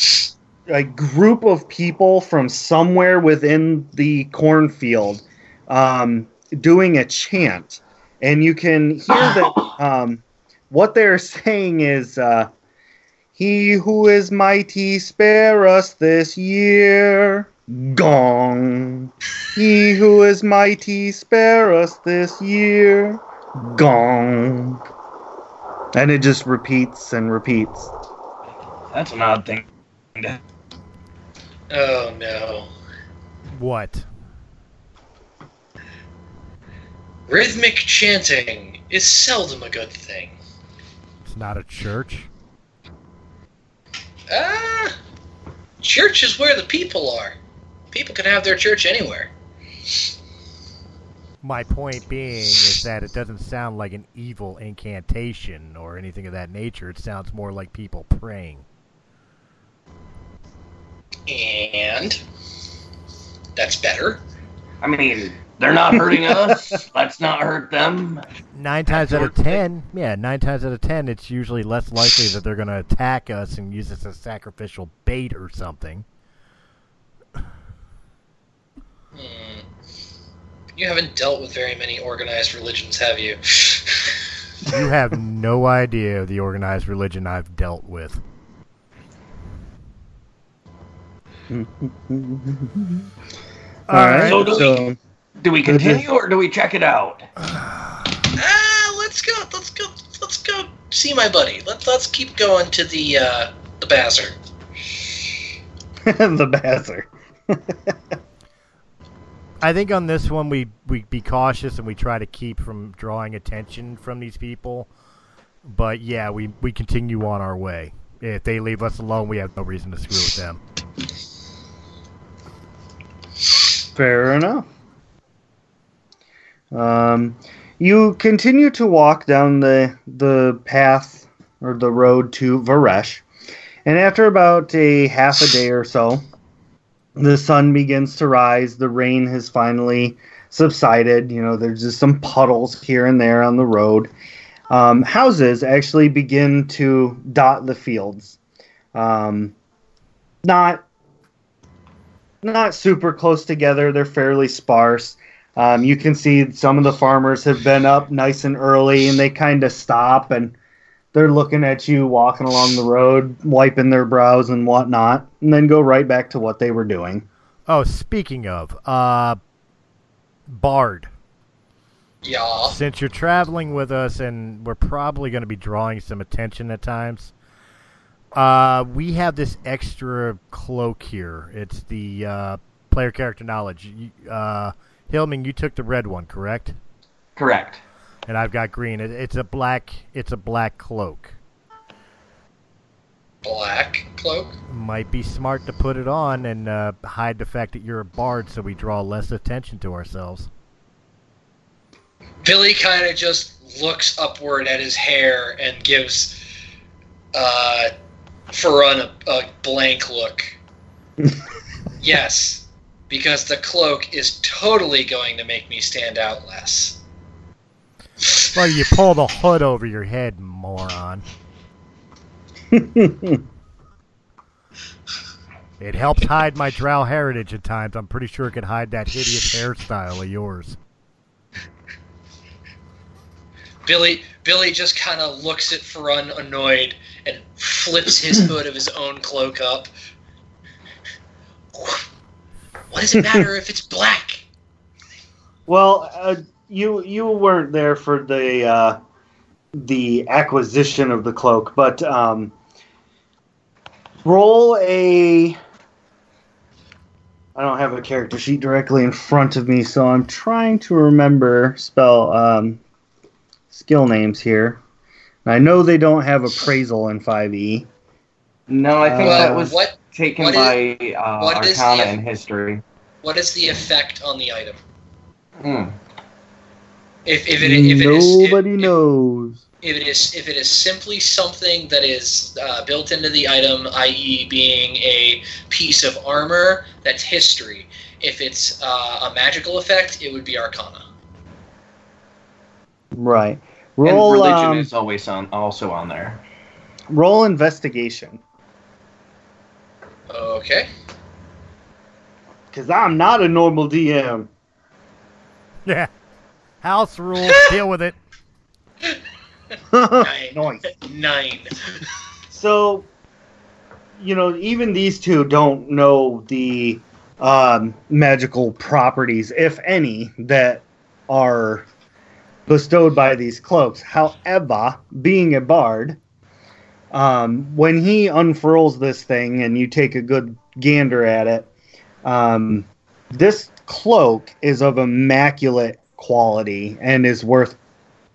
a group of people from somewhere within the cornfield um, doing a chant. And you can hear that um, what they're saying is. Uh, he who is mighty, spare us this year. Gong. He who is mighty, spare us this year. Gong. And it just repeats and repeats. That's an odd thing. to- Oh no. What? Rhythmic chanting is seldom a good thing. It's not a church. Ah, church is where the people are. People can have their church anywhere. My point being is that it doesn't sound like an evil incantation or anything of that nature. It sounds more like people praying. And that's better. I mean, they're not hurting us. Let's not hurt them. Nine times out of sort of thing. ten, yeah, nine times out of ten, it's usually less likely that they're going to attack us and use us as a sacrificial bait or something. Hmm. You haven't dealt with very many organized religions, have you? You have no idea of the organized religion I've dealt with. All right. So do we- So, Do we continue or do we check it out? ah, let's go. Let's go. Let's go see my buddy. Let's let's keep going to the uh, the bazaar. the bazar. I think on this one we we be cautious and we try to keep from drawing attention from these people. But yeah, we we continue on our way. If they leave us alone, we have no reason to screw with them. Fair enough. Um, you continue to walk down the the path or the road to Varesh, and after about a half a day or so, the sun begins to rise. The rain has finally subsided. You know, there's just some puddles here and there on the road. Um, houses actually begin to dot the fields. Um, not not super close together. They're fairly sparse. Um, you can see some of the farmers have been up nice and early, and they kind of stop and they're looking at you walking along the road, wiping their brows and whatnot, and then go right back to what they were doing. Oh, speaking of, uh, Bard. Yeah. Since you're traveling with us, and we're probably going to be drawing some attention at times, uh, we have this extra cloak here. It's the uh, player character knowledge. Uh, Hillman, you took the red one, correct? Correct. And I've got green. It, it's a black. It's a black cloak. Black cloak. Might be smart to put it on and uh, hide the fact that you're a bard, so we draw less attention to ourselves. Billy kind of just looks upward at his hair and gives uh, Pharun a, a blank look. yes, because the cloak is totally going to make me stand out less. Well, you pull the hood over your head, moron. It helps hide my drow heritage at times. I'm pretty sure it could hide that hideous hairstyle of yours. Billy Billy just kind of looks at Pharun annoyed and flips his hood of his own cloak up. What does it matter if it's black? Well, uh, you you weren't there for the uh, the acquisition of the cloak, but um, roll a. I don't have a character sheet directly in front of me, so I'm trying to remember spell um, skill names here. I know they don't have appraisal in E. 5e. No, I think Uh, that was what taken what by uh, what is Arcana the- and History. what is the effect on the item? Hmm. If, if it if it is if, Nobody knows. if it is if it is simply something that is uh, built into the item, i.e., being a piece of armor, that's history. If it's uh, a magical effect, it would be Arcana. Right. and religion um, is always on, also on there. roll investigation. Okay. Cause I'm not a normal DM. Yeah. House rules. deal with it. Nine. nice. Nine. So, you know, even these two don't know the um, magical properties, if any, that are bestowed by these cloaks. However, being a bard, um, when he unfurls this thing and you take a good gander at it, um, this cloak is of immaculate quality and is worth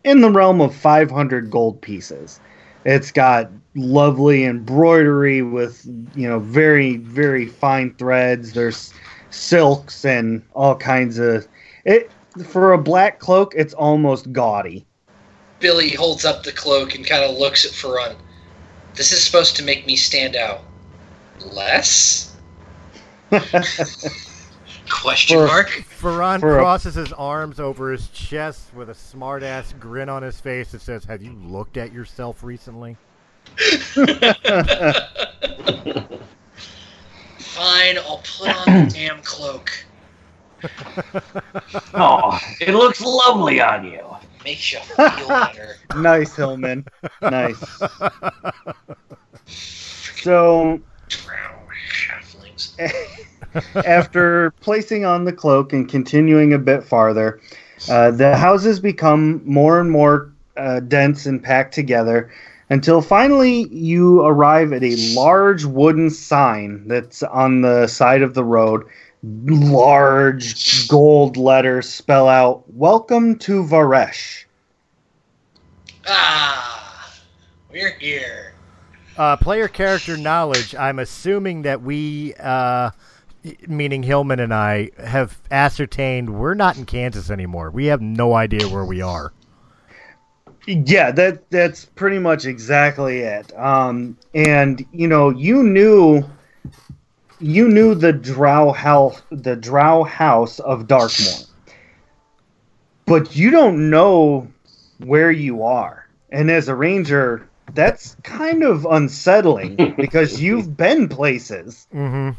in the realm of 500 gold pieces. It's got lovely embroidery with, you know, very, very fine threads. There's silks and all kinds of it for a black cloak, it's almost gaudy. Billy holds up the cloak and kind of looks at Pharun. This is supposed to make me stand out. Less? Question For- mark? Pharun For a- crosses his arms over his chest with a smart-ass grin on his face that says, "Have you looked at yourself recently?" Fine, I'll put on the damn cloak. Oh, it looks lovely on you. Makes you feel better. nice, Hillman. Nice. So, after placing on the cloak and continuing a bit farther, uh, the houses become more and more uh, dense and packed together until finally you arrive at a large wooden sign that's on the side of the road. Large gold letters spell out "Welcome to Varesh." Ah, we're here. Uh, player character knowledge. I'm assuming that we, uh, meaning Hillman and I, have ascertained we're not in Kansas anymore. We have no idea where we are. Yeah, that that's pretty much exactly it. Um, and you know, you knew, you knew the Drow house, the Drow house of Darkmoor, but you don't know where you are. And as a ranger, that's kind of unsettling because you've been places. Mm-hmm.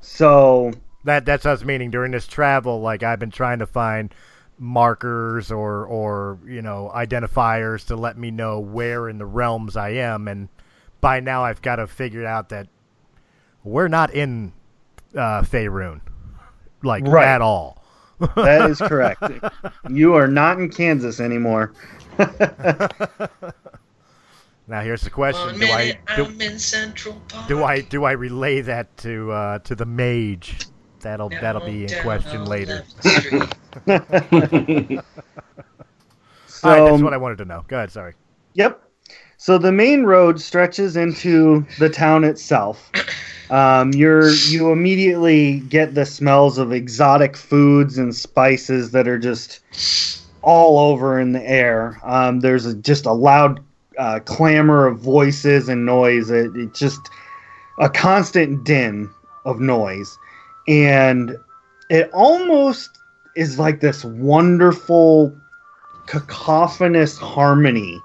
So That that's us meaning during this travel. Like I've been trying to find markers or or you know identifiers to let me know where in the realms I am, and by now I've got to figure out that we're not in uh, Faerun, like Right. at all. that is correct. you are not in Kansas anymore. Now here's the question: Do I do, I'm in Central Park. do I do I relay that to uh, to the mage? That'll Now that'll be in question later. Left Street. So, All right, that's what I wanted to know. Go ahead. Sorry. Yep. So the main road stretches into the town itself. Um, you're you immediately get the smells of exotic foods and spices that are just all over in the air. Um, there's a, just a loud uh, clamor of voices and noise. It, it's just a constant din of noise, and it almost is like this wonderful cacophonous harmony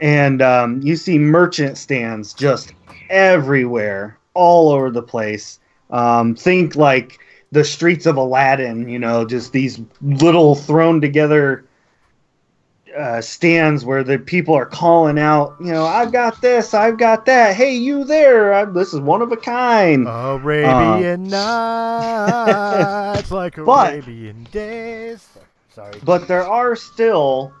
and um, you see merchant stands just everywhere, all over the place. Um, think like the streets of Aladdin, you know, just these little thrown together uh, stands where the people are calling out, you know, I've got this, I've got that. Hey, you there? I, this is one of a kind. Arabian nights, It's like But- Arabian days. Sorry. but there are still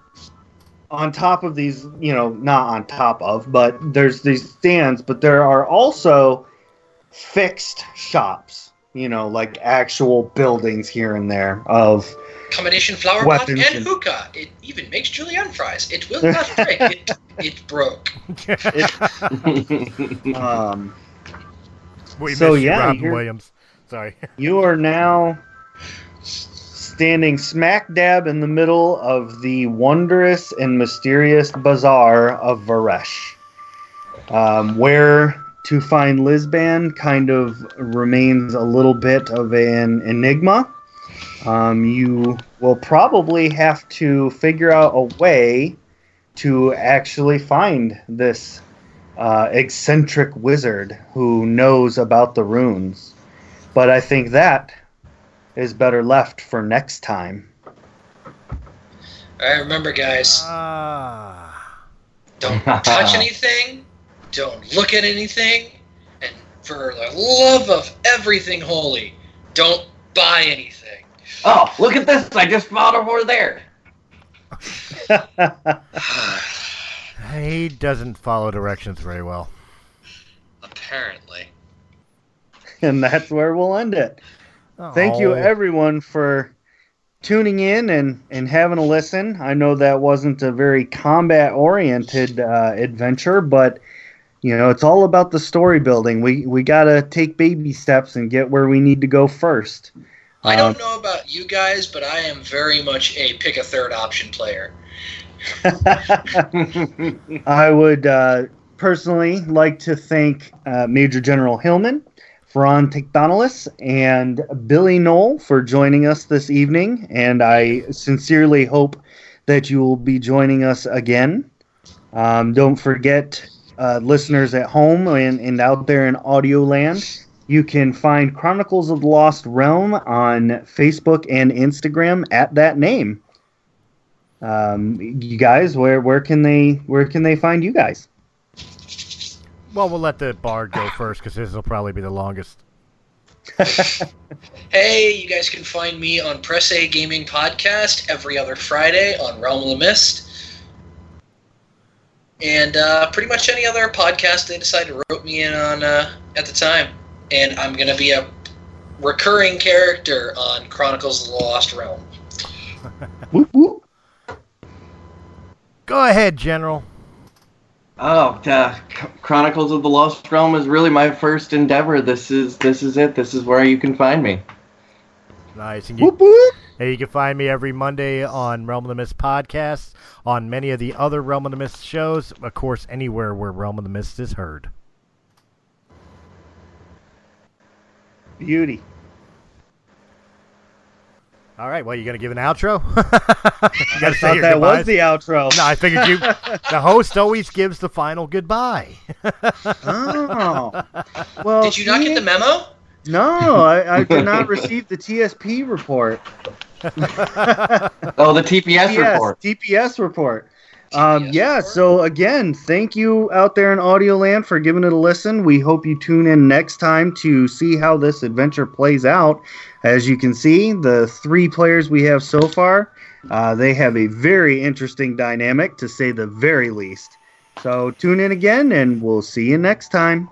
on top of these you know not on top of but there's these stands but there are also fixed shops you know like actual buildings here and there of Combination flower pot and and- hookah. It even makes julienne fries. It will not break. it, it broke. um we So, yeah, Robin you're- Williams. Sorry. you are now standing smack dab in the middle of the wondrous and mysterious bazaar of Varesh, um, where to find Lisban kind of remains a little bit of an enigma. Um, you will probably have to figure out a way to actually find this uh, eccentric wizard who knows about the runes. But I think that is better left for next time. I remember, guys, Ah. don't touch anything, don't look at anything, and for the love of everything holy, don't buy anything. Oh, look at this! I just found over there. he doesn't follow directions very well. Apparently. and that's where we'll end it. Thank you, Oh. everyone, for tuning in and, and having a listen. I know that wasn't a very combat oriented uh, adventure, but you know it's all about the story building. We we gotta take baby steps and get where we need to go first. I Um, don't know about you guys, but I am very much a pick a third option player. I would uh, personally like to thank uh, Major General Hillman, Pharun Takthanlus, and Billy Gnoll for joining us this evening. And I sincerely hope that you will be joining us again. Um, don't forget, uh, listeners at home and, and out there in audio land, you can find Chronicles of the Lost Realm on Facebook and Instagram at that name. Um, you guys, where where can they where can they find you guys? Well, we'll let the bard go first because his will probably be the longest. Hey, you guys can find me on Press A Gaming Podcast every other Friday on Realm of the Mist. And uh, pretty much any other podcast they decide to rope me in on uh, at the time. And I'm going to be a recurring character on Chronicles of the Lost Realm. Whoop, whoop. Go ahead, General. Oh, uh, Chronicles of the Lost Realm is really my first endeavor. This is this is it. This is where you can find me. Nice. And you, Whoop, whoop. hey, you can find me every Monday on Realm of the Mist podcast, on many of the other Realm of the Mist shows, of course, anywhere where Realm of the Mist is heard. Beauty. All right. Well, you gonna give an outro? I thought that goodbyes? was the outro. No, I figured you. the host always gives the final goodbye. Oh. Well, Did you not get the memo? No, I, I did not receive the TSP report. Oh, the TPS TPS, report. TPS report. Um, TPS yeah, report? so again, thank you out there in Audio Land for giving it a listen. We hope you tune in next time to see how this adventure plays out. As you can see, the three players we have so far, uh, they have a very interesting dynamic, to say the very least. So tune in again, and we'll see you next time.